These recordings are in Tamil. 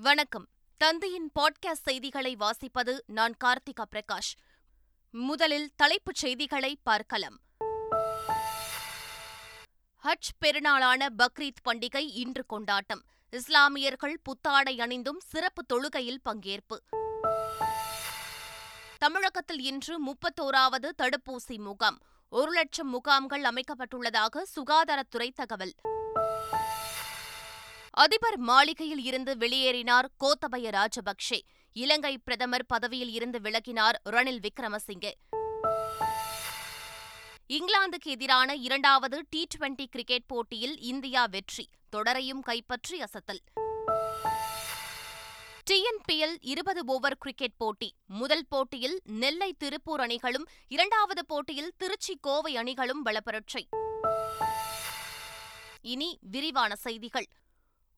வணக்கம். தந்தையின் பாட்காஸ்ட் செய்திகளை வாசிப்பது நான் கார்த்திகா பிரகாஷ். முதலில் தலைப்புச் செய்திகளை பார்க்கலாம். ஹஜ் பெருநாளான பக்ரீத் பண்டிகை இன்று கொண்டாட்டம். இஸ்லாமியர்கள் புத்தாடை அணிந்தும் சிறப்பு தொழுகையில் பங்கேற்பு. தமிழகத்தில் இன்று முப்பத்தோராவது தடுப்பூசி முகாம். ஒரு லட்சம் முகாம்கள் அமைக்கப்பட்டுள்ளதாக சுகாதாரத்துறை தகவல். அதிபர் மாளிகையில் இருந்து வெளியேறினார் கோத்தபய ராஜபக்சே இலங்கை பிரதமர் பதவியில் இருந்து விலகினார் ரணில் விக்ரமசிங்கே. இங்கிலாந்துக்கு எதிரான இரண்டாவது டி டுவெண்டி கிரிக்கெட் போட்டியில் இந்தியா வெற்றி தொடரையும் கைப்பற்றி அசத்தல். டிஎன்பிஎல் இருபது ஓவர் கிரிக்கெட் போட்டி முதல் போட்டியில் நெல்லை திருப்பூர் அணிகளும் இரண்டாவது போட்டியில் திருச்சி கோவை அணிகளும் பலப்பரட்சை இனி விரிவான செய்திகள்.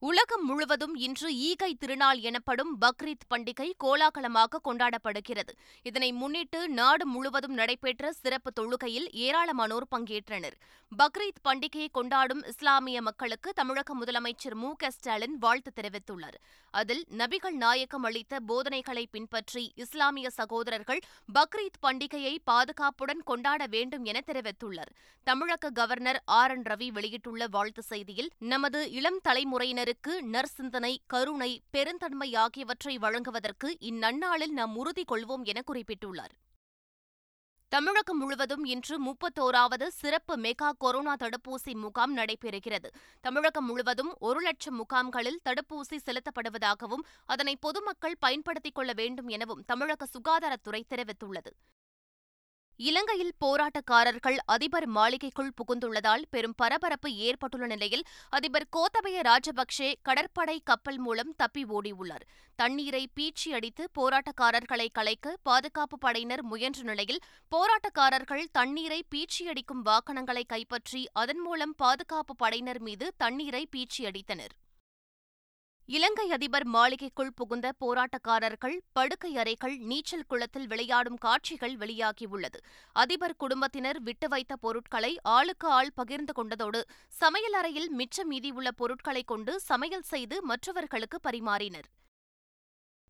உலகம் முழுவதும் இன்று ஈகை திருநாள் எனப்படும் பக்ரீத் பண்டிகை கோலாகலமாக கொண்டாடப்படுகிறது. இதனை முன்னிட்டு நாடு முழுவதும் நடைபெற்ற சிறப்பு தொழுகையில் ஏராளமானோர் பங்கேற்றனர். பக்ரீத் பண்டிகையை கொண்டாடும் இஸ்லாமிய மக்களுக்கு தமிழக முதலமைச்சர் மு. க. ஸ்டாலின் வாழ்த்து தெரிவித்துள்ளார். அதில் நபிகள் நாயகம் அளித்த போதனைகளை பின்பற்றி இஸ்லாமிய சகோதரர்கள் பக்ரீத் பண்டிகையை பாதுகாப்புடன் கொண்டாட வேண்டும் என தெரிவித்துள்ளார். தமிழக கவர்னர் ஆர். என். ரவி வெளியிட்டுள்ள வாழ்த்து செய்தியில் நமது இளம் தலைமுறையினர் தலைமுறையினருக்கு நற்சிந்தனை கருணை பெருந்தன்மை ஆகியவற்றை வழங்குவதற்கு இந்நன்னாளில் நாம் உறுதி கொள்வோம் என குறிப்பிட்டுள்ளார். தமிழகம் முழுவதும் இன்று முப்பத்தோராவது சிறப்பு மெகா கொரோனா தடுப்பூசி முகாம் நடைபெறுகிறது. தமிழகம் முழுவதும் ஒரு லட்சம் முகாம்களில் தடுப்பூசி செலுத்தப்படுவதாகவும் அதனை பொதுமக்கள் பயன்படுத்திக் கொள்ள வேண்டும் எனவும் தமிழக சுகாதாரத்துறை தெரிவித்துள்ளது. இலங்கையில் போராட்டக்காரர்கள் அதிபர் மாளிகைக்குள் புகுந்துள்ளதால் பெரும் பரபரப்பு ஏற்பட்டுள்ள நிலையில் அதிபர் கோத்தபய ராஜபக்சே கடற்படை கப்பல் மூலம் தப்பி ஓடியுள்ளார். தண்ணீரை பீச்சி அடித்து போராட்டக்காரர்களை கலைக்க பாதுகாப்பு படையினர் முயன்ற நிலையில் போராட்டக்காரர்கள் தண்ணீரை பீச்சியடிக்கும் வாகனங்களை கைப்பற்றி அதன் மூலம் பாதுகாப்பு படையினர் மீது தண்ணீரை பீச்சியடித்தனர் இலங்கை அதிபர் மாளிகைக்குள் புகுந்த போராட்டக்காரர்கள் படுக்கை அறைகள் நீச்சல் குளத்தில் விளையாடும் காட்சிகள் வெளியாகியுள்ளது. அதிபர் குடும்பத்தினர் விட்டு வைத்த பொருட்களை ஆளுக்கு ஆள் பகிர்ந்து கொண்டதோடு சமையல் அறையில் மிச்சம் மீதியுள்ள பொருட்களை கொண்டு சமையல் செய்து மற்றவர்களுக்கு பரிமாறினர்.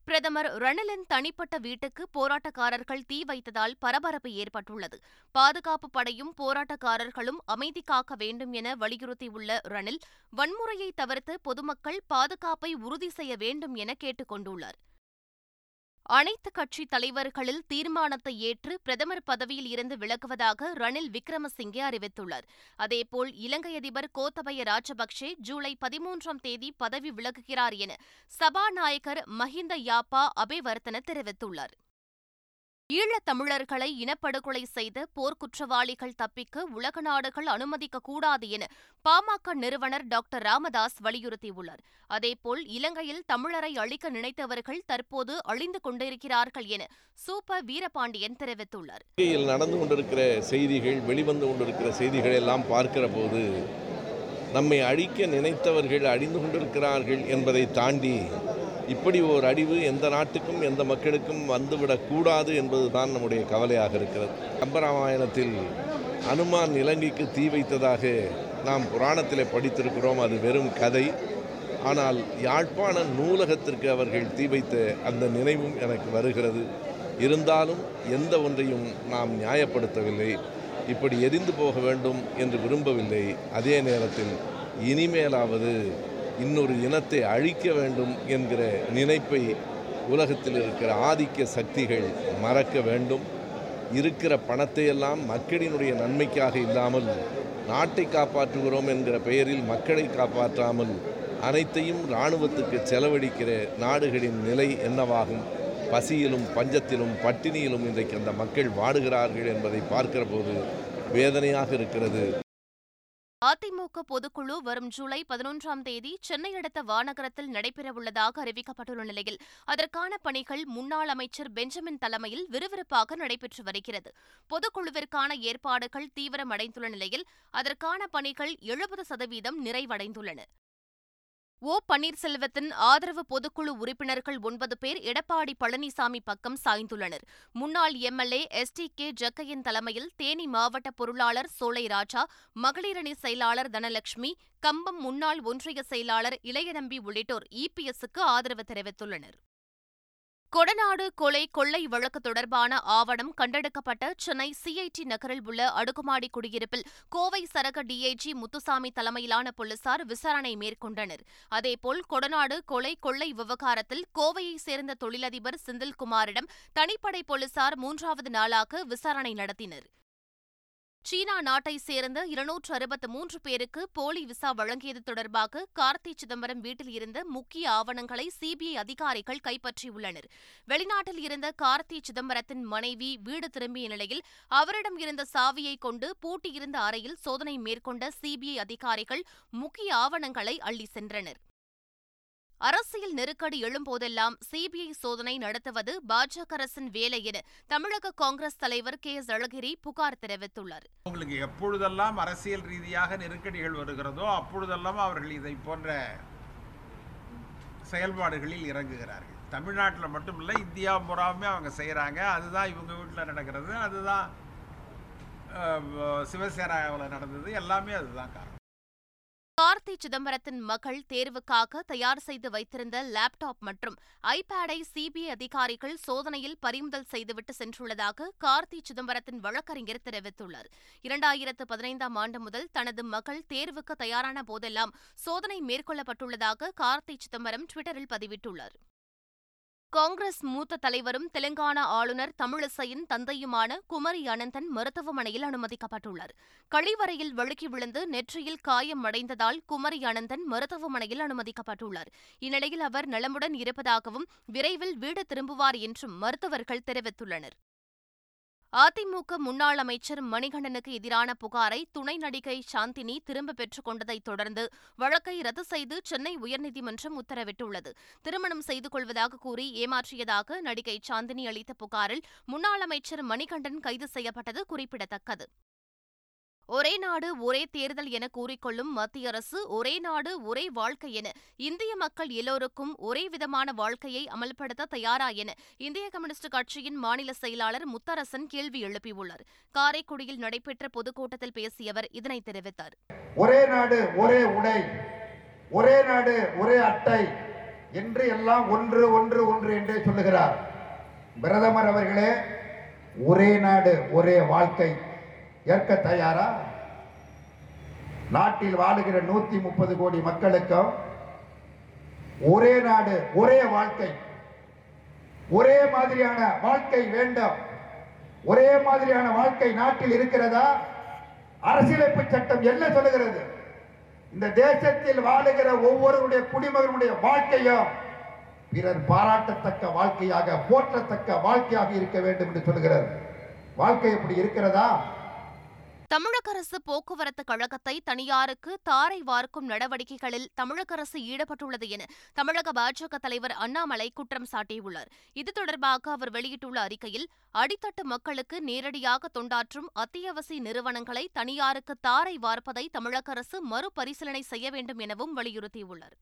பிரதமர் ரணிலின் தனிப்பட்ட வீட்டுக்கு போராட்டக்காரர்கள் தீ வைத்ததால் பரபரப்பு ஏற்பட்டுள்ளது. பாதுகாப்பு படையும் போராட்டக்காரர்களும் அமைதி காக்க வேண்டும் என வலியுறுத்தியுள்ள ரணில் வன்முறையை தவிர்த்து பொதுமக்கள் பாதுகாப்பை உறுதி செய்ய வேண்டும் என கேட்டுக் கொண்டுள்ளார். அனைத்து கட்சி தலைவர்களில் தீர்மானத்தை ஏற்று பிரதமர் பதவியில் இருந்து விலகுவதாக ரணில் விக்ரமசிங்கே அறிவித்துள்ளார். அதேபோல் இலங்கை அதிபர் கோத்தபய ராஜபக்சே ஜூலை பதிமூன்றாம் தேதி பதவி விலகுகிறார் என சபாநாயகர் மஹிந்த யாப்பா அபேவர்த்தன தெரிவித்துள்ளார். ஈழத்தமிழர்களை இனப்படுகொலை செய்த போர்க்குற்றவாளிகள் தப்பிக்க உலக நாடுகள் அனுமதிக்கக்கூடாது என பாமக நிறுவனர் டாக்டர் ராமதாஸ் வலியுறுத்தியுள்ளார். அதேபோல் இலங்கையில் தமிழரை அழிக்க நினைத்தவர்கள் தற்போது அழிந்து கொண்டிருக்கிறார்கள் என சூப்பர் வீரபாண்டியன் தெரிவித்துள்ளார். நடந்து கொண்டிருக்கிற செய்திகள் வெளிவந்து கொண்டிருக்கிற செய்திகள் எல்லாம் பார்க்கிற போது நம்மை அழிக்க நினைத்தவர்கள் அழிந்து கொண்டிருக்கிறார்கள் என்பதை தாண்டி இப்படி ஒரு அழிவு எந்த நாட்டுக்கும் எந்த மக்களுக்கும் வந்துவிடக்கூடாது என்பது தான் நம்முடைய கவலையாக இருக்கிறது. கம்பராமாயணத்தில் அனுமான் இலங்கைக்கு தீ வைத்ததாக நாம் புராணத்தில் படித்திருக்கிறோம். அது வெறும் கதை. ஆனால் யாழ்ப்பாண நூலகத்திற்கு அவர்கள் தீ வைத்த அந்த நினைவும் எனக்கு வருகிறது. இருந்தாலும் எந்த ஒன்றையும் நாம் நியாயப்படுத்தவில்லை. இப்படி எரிந்து போக வேண்டும் என்று விரும்பவில்லை. அதே நேரத்தில் இனிமேலாவது இன்னொரு இனத்தை அழிக்க வேண்டும் என்கிற நினைப்பை உலகத்தில் இருக்கிற ஆதிக்க சக்திகள் மறக்க வேண்டும். இருக்கிற பணத்தையெல்லாம் மக்களினுடைய நன்மைக்காக இல்லாமல் நாட்டை காப்பாற்றுகிறோம் என்கிற பெயரில் மக்களை காப்பாற்றாமல் அனைத்தையும் இராணுவத்துக்கு செலவழிக்கிற நாடுகளின் நிலை என்னவாகும்? பசியிலும் பஞ்சத்திலும் பட்டினியிலும் இன்றைக்கு அந்த மக்கள் வாடுகிறார்கள் என்பதை பார்க்கிற போது வேதனையாக இருக்கிறது. அதிமுக பொதுக்குழு வரும் ஜூலை பதினொன்றாம் தேதி சென்னை அடுத்த வானகரத்தில் நடைபெறவுள்ளதாக அறிவிக்கப்பட்டுள்ள நிலையில் அதற்கான பணிகள் முன்னாள் அமைச்சர் பெஞ்சமின் தலைமையில் விறுவிறுப்பாக நடைபெற்று வருகிறது. பொதுக்குழுவிற்கான ஏற்பாடுகள் தீவிரமடைந்துள்ள நிலையில் அதற்கான பணிகள் எழுபது சதவீதம் நிறைவடைந்துள்ளன. ஓ. பன்னீர்செல்வத்தின் ஆதரவு பொதுக்குழு உறுப்பினர்கள் ஒன்பது பேர் எடப்பாடி பழனிசாமி பக்கம் சாய்ந்துள்ளனர். முன்னாள் MLA S T K. Jakkaiyan தலைமையில் தேனி மாவட்ட பொருளாளர் சோலை ராஜா மகளிரணி செயலாளர் தனலட்சுமி கம்பம் முன்னாள் ஒன்றிய செயலாளர் இளையநம்பி உள்ளிட்டோர் இபிஎஸ்க்கு ஆதரவு தெரிவித்துள்ளனர். கொடநாடு கொலை கொள்ளை வழக்கு தொடர்பான ஆவணம் கண்டெடுக்கப்பட்ட சென்னை சிஐடி நகரில் உள்ள அடுக்குமாடி குடியிருப்பில் கோவை சரக டிஐஜி முத்துசாமி தலைமையிலான போலீசார் விசாரணை மேற்கொண்டனர். அதேபோல் கொடநாடு கொலை கொள்ளை விவகாரத்தில் கோவையைச் சேர்ந்த தொழிலதிபர் செந்தில்குமாரிடம் தனிப்படை போலீசார் மூன்றாவது நாளாக விசாரணை நடத்தினர். சீனா நாட்டைச் சேர்ந்த இருநூற்று அறுபத்து மூன்று பேருக்கு போலி விசா வழங்கியது தொடர்பாக கார்த்தி சிதம்பரம் வீட்டில் இருந்த முக்கிய ஆவணங்களை சிபிஐ அதிகாரிகள் கைப்பற்றியுள்ளனர். வெளிநாட்டில் இருந்த கார்த்தி சிதம்பரத்தின் மனைவி வீடு திரும்பிய நிலையில் அவரிடம் இருந்த சாவியை கொண்டு பூட்டியிருந்த அறையில் சோதனை மேற்கொண்ட சிபிஐ அதிகாரிகள் முக்கிய ஆவணங்களை அள்ளி சென்றனர். அரசியல் நெருக்கடி எழும்போதெல்லாம் சிபிஐ சோதனை நடத்துவது பாஜக அரசின் வேலை என தமிழக காங்கிரஸ் தலைவர் கே எஸ் அழகிரி புகார் தெரிவித்துள்ளார். உங்களுக்கு எப்பொழுதெல்லாம் அரசியல் ரீதியாக நெருக்கடிகள் வருகிறதோ அப்பொழுதெல்லாம் அவர்கள் இதை போன்ற செயல்பாடுகளில் இறங்குகிறார்கள். தமிழ்நாட்டில் மட்டும் இல்லை இந்தியா பூராவுமே அவங்க செய்கிறாங்க அதுதான் இவங்க வீட்டில் நடக்கிறது. அதுதான் சிவசேனாவில் நடந்தது. எல்லாமே அதுதான் காரணம். கார்த்தி சிதம்பரத்தின் மகள் தேர்வுக்காக தயார் செய்து வைத்திருந்த லேப்டாப் மற்றும் ஐபேடை சிபிஐ அதிகாரிகள் சோதனையில் பறிமுதல் செய்துவிட்டு சென்றுள்ளதாக கார்த்தி சிதம்பரத்தின் வழக்கறிஞர் தெரிவித்துள்ளார். இரண்டாயிரத்து பதினைந்தாம் ஆண்டு முதல் தனது மகள் தேர்வுக்கு தயாரான போதெல்லாம் சோதனை மேற்கொள்ளப்பட்டுள்ளதாக கார்த்தி சிதம்பரம் டுவிட்டரில் பதிவிட்டுள்ளார். காங்கிரஸ் மூத்த தலைவரும் தெலங்கானா ஆளுநர் தமிழிசையின் தந்தையுமான குமரி அனந்தன் மருத்துவமனையில் அனுமதிக்கப்பட்டுள்ளார். கழிவறையில் வழுக்கி விழுந்து நெற்றியில் காயம் அடைந்ததால் குமரி அனந்தன் மருத்துவமனையில் அனுமதிக்கப்பட்டுள்ளார். இந்நிலையில் அவர் நலமுடன் இருப்பதாகவும் விரைவில் வீடு திரும்புவார் என்றும் மருத்துவர்கள் தெரிவித்துள்ளனர். அதிமுக முன்னாள் அமைச்சர் மணிகண்டனுக்கு எதிரான புகாரை துணை நடிகை சாந்தினி திரும்ப பெற்றுக் கொண்டதைத் தொடர்ந்து வழக்கை ரத்து செய்து சென்னை உயர்நீதிமன்றம் உத்தரவிட்டுள்ளது. திருமணம் செய்து கொள்வதாக கூறி ஏமாற்றியதாக நடிகை சாந்தினி அளித்த புகாரில் முன்னாள் அமைச்சர் மணிகண்டன் கைது செய்யப்பட்டது குறிப்பிடத்தக்கது. ஒரே நாடு ஒரே தேர்தல் என கூறிக்கொள்ளும் மத்திய அரசு ஒரே நாடு ஒரே வாழ்க்கை என இந்திய மக்கள் எல்லோருக்கும் ஒரே விதமான வாழ்க்கையை அமல்படுத்த தயாரா என இந்திய கம்யூனிஸ்ட் கட்சியின் மாநில செயலாளர் முத்தரசன் கேள்வி எழுப்பியுள்ளார். காரைக்குடியில் நடைபெற்ற பொதுக்கூட்டத்தில் பேசிய அவர் இதனை தெரிவித்தார். ஒரே நாடு ஒரே உடை ஒரே நாடு ஒரே அட்டை என்று எல்லாம் ஒன்று ஒன்று ஒன்று என்றே சொல்லுகிறார். பிரதமர் அவர்களே ஒரே நாடு ஒரே வாழ்க்கை ஏற்க தயாரா? நாட்டில் வாழுகிற நூத்தி முப்பது கோடி மக்களுக்கும் ஒரே நாடு ஒரே வாழ்க்கை ஒரே மாதிரியான வாழ்க்கை வேண்டும். ஒரே மாதிரியான வாழ்க்கை நாட்டில் இருக்கிறதா? அரசியலமைப்பு சட்டம் என்ன சொல்லுகிறது? இந்த தேசத்தில் வாழுகிற ஒவ்வொருவருடைய குடிமகனுடைய வாழ்க்கையும் பிறர் பாராட்டத்தக்க வாழ்க்கையாக போற்றத்தக்க வாழ்க்கையாக இருக்க வேண்டும் என்று சொல்லுகிறது வாழ்க்கை எப்படி இருக்கிறதா? தமிழக அரசு போக்குவரத்து கழகத்தை தனியாருக்கு தாரை வார்க்கும் நடவடிக்கைகளில் தமிழக அரசு ஈடுபட்டுள்ளது என தமிழக பாஜக தலைவர் அண்ணாமலை குற்றம் சாட்டியுள்ளார். இது தொடர்பாக அவர் வெளியிட்டுள்ள அறிக்கையில் அடித்தட்டு மக்களுக்கு நேரடியாக தொண்டாற்றும் அத்தியாவசிய நிறுவனங்களை தனியாருக்கு தாரை வார்ப்பதை தமிழக அரசு மறுபரிசீலனை செய்ய வேண்டும் எனவும் வலியுறுத்தியுள்ளார்.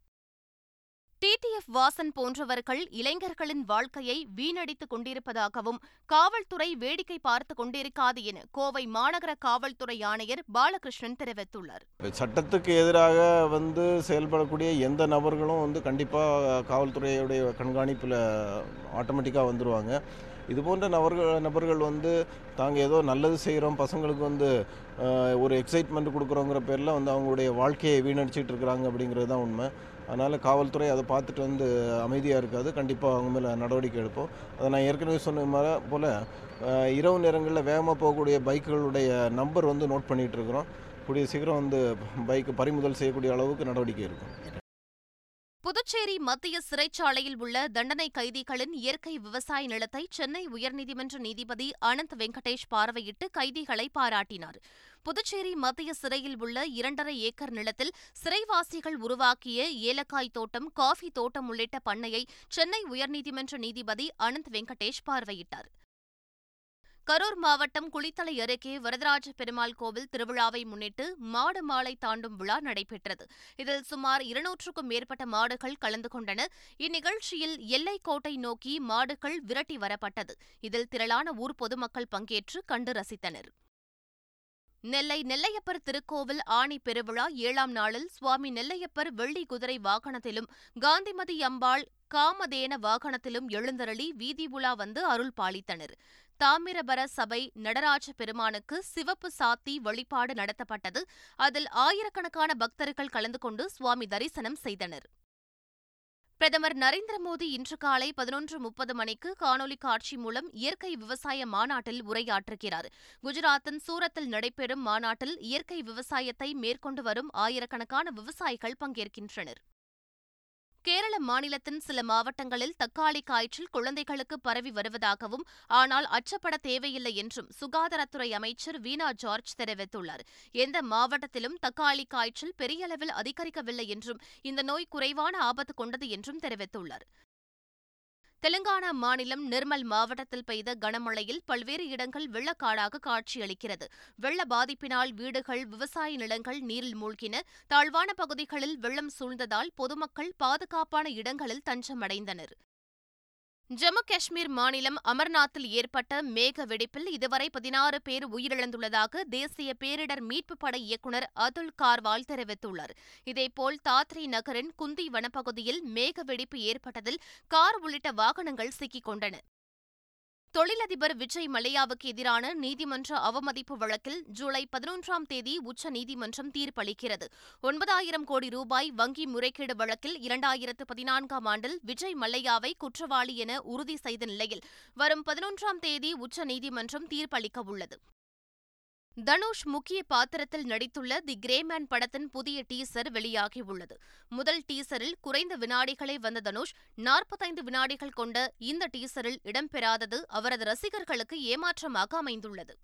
டிடிஎஃப் வாசன் போன்றவர்கள் இளைஞர்களின் வாழ்க்கையை வீணடித்துக் கொண்டிருப்பதாகவும் காவல்துறை வேடிக்கை பார்த்துக் கொண்டிருக்காது என கோவை மாநகர காவல்துறை ஆணையர் பாலகிருஷ்ணன் தெரிவித்துள்ளார். சட்டத்துக்கு எதிராக வந்து செயல்படக்கூடிய எந்த நபர்களும் வந்து கண்டிப்பாக காவல்துறையுடைய கண்காணிப்பில் ஆட்டோமேட்டிக்காக வந்துடுவாங்க இது போன்ற நபர்கள் நபர்கள் வந்து தாங்க ஏதோ நல்லது செய்கிறோம் பசங்களுக்கு வந்து ஒரு எக்ஸைட்மெண்ட் கொடுக்குறோங்கிற பேரில் வந்து அவங்களுடைய வாழ்க்கையை வீணடிச்சிட்டு இருக்கிறாங்க அப்படிங்கிறது தான் உண்மை. அதனால் காவல்துறை அதை பார்த்துட்டு வந்து அமைதியாக இருக்காது. கண்டிப்பாக அவங்க மேலே நடவடிக்கை எடுப்போம். அதை நான் ஏற்கனவே சொன்ன மாதிரி போல் இரவு நேரங்களில் வேகமாக போகக்கூடிய பைக்குகளுடைய நம்பர் வந்து நோட் பண்ணிகிட்டு இருக்கிறோம். கூடிய சீக்கிரம் வந்து பைக்கு பறிமுதல் செய்யக்கூடிய அளவுக்கு நடவடிக்கை இருக்கும். புதுச்சேரி மத்திய சிறைச்சாலையில் உள்ள தண்டனை கைதிகளின் இயற்கை விவசாய நிலத்தை சென்னை உயர்நீதிமன்ற நீதிபதி அனந்த் வெங்கடேஷ் பார்வையிட்டு கைதிகளை பாராட்டினார். புதுச்சேரி மத்திய சிறையில் உள்ள இரண்டரை ஏக்கர் நிலத்தில் சிறைவாசிகள் உருவாக்கிய ஏலக்காய் தோட்டம் காஃபி தோட்டம் உள்ளிட்ட பண்ணையை சென்னை உயர்நீதிமன்ற நீதிபதி அனந்த் வெங்கடேஷ் பார்வையிட்டார். கரூர் மாவட்டம் குளித்தலை அருகே வரதராஜ பெருமாள் கோவில் திருவிழாவை முன்னிட்டு மாடு மாலை தாண்டும் விழா நடைபெற்றது. இதில் சுமார் இருநூற்றுக்கும் மேற்பட்ட மாடுகள் கலந்து கொண்டன. இந்நிகழ்ச்சியில் எல்லைக்கோட்டை நோக்கி மாடுகள் விரட்டி வரப்பட்டது. இதில் திரளான ஊர் பொதுமக்கள் பங்கேற்று கண்டு ரசித்தனர். நெல்லை நெல்லையப்பர் திருக்கோவில் ஆணி பெருவிழா ஏழாம் நாளில் சுவாமி நெல்லையப்பர் வெள்ளி குதிரை வாகனத்திலும் காந்திமதி அம்பாள் காமதேன வாகனத்திலும் எழுந்தருளி வீதி உலா வந்து அருள் பாலித்தனர். தாமிரபர சபை நடராஜ பெருமானுக்கு சிவப்பு சாத்தி வழிபாடு நடத்தப்பட்டது. அதில் ஆயிரக்கணக்கான பக்தர்கள் கலந்து கொண்டு சுவாமி தரிசனம் செய்தனர். பிரதமர் நரேந்திர மோடி இன்று காலை பதினொன்று முப்பது மணிக்கு காணொலி காட்சி மூலம் இயற்கை விவசாய மாநாட்டில் உரையாற்றுகிறார். குஜராத்தின் சூரத்தில் நடைபெறும் மாநாட்டில் இயற்கை விவசாயத்தை மேற்கொண்டு வரும் ஆயிரக்கணக்கான விவசாயிகள் பங்கேற்கின்றனர். கேரள மாநிலத்தின் சில மாவட்டங்களில் தக்காளி காய்ச்சல் குழந்தைகளுக்கு பரவி வருவதாகவும் ஆனால் அச்சப்பட தேவையில்லை என்றும் சுகாதாரத்துறை அமைச்சர் வீணா ஜார்ஜ் தெரிவித்துள்ளார். எந்த மாவட்டத்திலும் தக்காளி காய்ச்சல் பெரிய அளவில் அதிகரிக்கவில்லை என்றும் இந்த நோய் குறைவான ஆபத்து கொண்டது என்றும் தெரிவித்துள்ளார். தெலுங்கானா மாநிலம் நிர்மல் மாவட்டத்தில் பெய்த கனமழையில் பல்வேறு இடங்கள் வெள்ளக்காடாக காட்சியளிக்கிறது. வெள்ள பாதிப்பினால் வீடுகள் விவசாய நிலங்கள் நீரில் மூழ்கின. தாழ்வான பகுதிகளில் வெள்ளம் சூழ்ந்ததால் பொதுமக்கள் பாதுகாப்பான இடங்களில் தஞ்சமடைந்தனர். ஜம்மு காஷ்மீர் மாநிலம் அமர்நாத்தில் ஏற்பட்ட மேக வெடிப்பில் இதுவரை பதினாறு பேர் உயிரிழந்துள்ளதாக தேசிய பேரிடர் மீட்புப் படை இயக்குநர் அதுல் கார்வால் தெரிவித்துள்ளார். இதேபோல் தாத்ரி நகரின் குந்தி வனப்பகுதியில் மேக வெடிப்பு ஏற்பட்டதில் கார் உள்ளிட்ட வாகனங்கள் சிக்கிக் கொண்டன. தொழிலதிபர் விஜய் மல்லையாவுக்கு எதிரான நீதிமன்ற அவமதிப்பு வழக்கில் ஜூலை பதினொன்றாம் தேதி உச்ச நீதிமன்றம் தீர்ப்பளிக்கிறது. ஒன்பதாயிரம் கோடி ரூபாய் வங்கி முறைகேடு வழக்கில் இரண்டாயிரத்து பதினான்காம் ஆண்டில் விஜய் மல்லையாவை குற்றவாளி என உறுதி செய்த நிலையில் வரும் பதினொன்றாம் தேதி உச்ச நீதிமன்றம் தீர்ப்பளிக்க உள்ளது. தனுஷ் முக்கிய பாத்திரத்தில் நடித்துள்ள தி கிரேமேன் படத்தின் புதிய டீசர் வெளியாகியுள்ளது முதல் டீசரில் குறைந்த வினாடிகளை வந்த தனுஷ் நாற்பத்தைந்து வினாடிகள் கொண்ட இந்த டீசரில் இடம்பெறாதது அவரது ரசிகர்களுக்கு ஏமாற்றமாக அமைந்துள்ளது.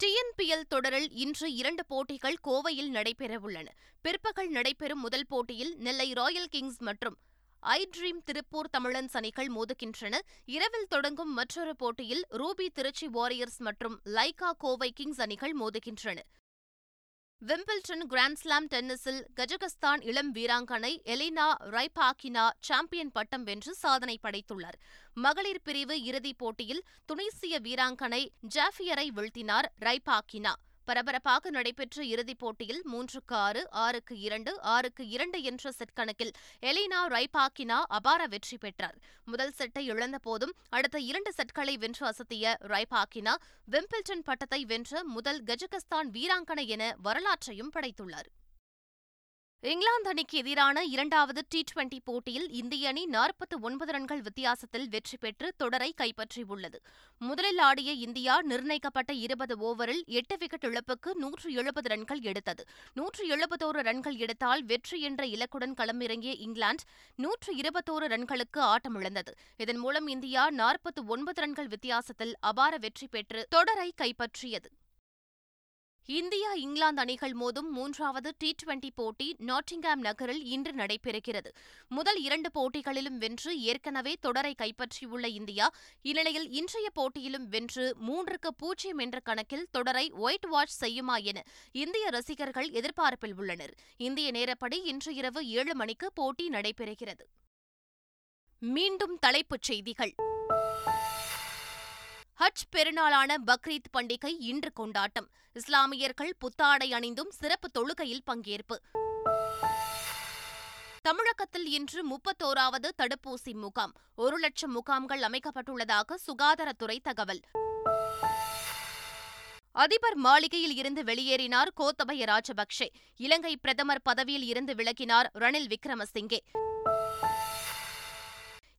டிஎன்பிஎல் தொடரில் இன்று இரண்டு போட்டிகள் கோவையில் நடைபெறவுள்ளன. பிற்பகல் நடைபெறும் முதல் போட்டியில் நெல்லை ராயல் கிங்ஸ் மற்றும் ஐ ட்ரீம் திருப்பூர் தமிழன்ஸ் அணிகள் மோதுகின்றன. இரவில் தொடங்கும் மற்றொரு போட்டியில் ரூபி திருச்சி வாரியர்ஸ் மற்றும் லைகா கோவை கிங்ஸ் அணிகள் மோதுகின்றன. விம்பிள்டன் கிராண்ட்ஸ்லாம் டென்னிஸில் கஜகஸ்தான் இளம் வீராங்கனை எலினா ரைபாக்கினா சாம்பியன் பட்டம் வென்று சாதனை படைத்துள்ளார். மகளிர் பிரிவு இறுதிப் போட்டியில் துனிசிய வீராங்கனை ஜாஃபியரை வீழ்த்தினார் ரைபாக்கினா. பரபரப்பாக நடைபெற்ற இறுதிப் போட்டியில் மூன்றுக்கு ஆறு ஆறுக்கு இரண்டு ஆறுக்கு இரண்டு என்ற செட் கணக்கில் எலினா ரைபாக்கினா அபார வெற்றி பெற்றார். முதல் செட்டை இழந்த போதும் அடுத்த இரண்டு செட்களை வென்று அசத்திய ரைபாக்கினா விம்பிள்டன் பட்டத்தை வென்ற முதல் கஜகஸ்தான் வீராங்கனை என வரலாற்றையும் படைத்துள்ளார். இங்கிலாந்து அணிக்கு எதிரான இரண்டாவது டி டுவெண்டி போட்டியில் இந்திய அணி நாற்பத்தி ஒன்பது ரன்கள் வித்தியாசத்தில் வெற்றி பெற்று தொடரை கைப்பற்றியுள்ளது. முதலில் ஆடிய இந்தியா நிர்ணயிக்கப்பட்ட இருபது ஓவரில் எட்டு விக்கெட் இழப்புக்கு நூற்று எழுபது ரன்கள் எடுத்தது. நூற்று எழுபத்தோரு ரன்கள் எடுத்தால் வெற்றி என்ற இலக்குடன் களமிறங்கிய இங்கிலாந்து நூற்று இருபத்தோரு ரன்களுக்கு ஆட்டமிழந்தது இதன் மூலம் இந்தியா நாற்பத்தி ஒன்பது ரன்கள் வித்தியாசத்தில் அபார வெற்றி பெற்று தொடரை கைப்பற்றியது. இந்தியா இங்கிலாந்து அணிகள் மோதும் மூன்றாவது டி டுவெண்டி போட்டி நாட்டிங்ஹாம் நகரில் இன்று நடைபெறுகிறது. முதல் இரண்டு போட்டிகளிலும் வென்று ஏற்கனவே தொடரை கைப்பற்றியுள்ள இந்தியா இந்நிலையில் இன்றைய போட்டியிலும் வென்று மூன்றுக்கு பூஜ்ஜியம் என்ற கணக்கில் தொடரை ஒயிட் வாஷ் செய்யுமா என இந்திய ரசிகர்கள் எதிர்பார்ப்பில் உள்ளனர். இந்திய நேரப்படி இன்று இரவு ஏழு மணிக்கு போட்டி நடைபெறுகிறது. மீண்டும் தலைப்புச் செய்திகள். ஹஜ் பெருநாளான பக்ரீத் பண்டிகை இன்று கொண்டாட்டம். இஸ்லாமியர்கள் புத்தாடை அணிந்தும் சிறப்பு தொழுகையில் பங்கேற்பு. தமிழகத்தில் இன்று முப்பத்தோராவது தடுப்பூசி முகாம். ஒரு லட்சம் முகாம்கள் அமைக்கப்பட்டுள்ளதாக சுகாதாரத்துறை தகவல். அதிபர் மாளிகையில் இருந்து வெளியேறினார் கோத்தபய ராஜபக்சே இலங்கை பிரதமர் பதவியில் இருந்து விலகினார் ரணில் விக்ரமசிங்கே.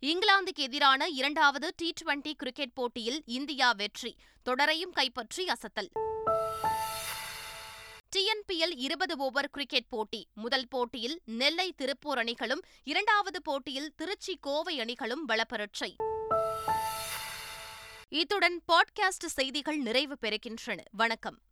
இங்கிலாந்துக்கு எதிரான இரண்டாவது டி டுவெண்டி கிரிக்கெட் போட்டியில் இந்தியா வெற்றி தொடரையும் கைப்பற்றி அசத்தல். டிஎன்பிஎல் இருபது ஓவர் கிரிக்கெட் போட்டி முதல் போட்டியில் நெல்லை திருப்பூர் அணிகளும் இரண்டாவது போட்டியில் திருச்சி கோவை அணிகளும் பலப்பரட்சை. இத்துடன் பாட்காஸ்ட் செய்திகள் நிறைவு பெறுகின்றன. வணக்கம்.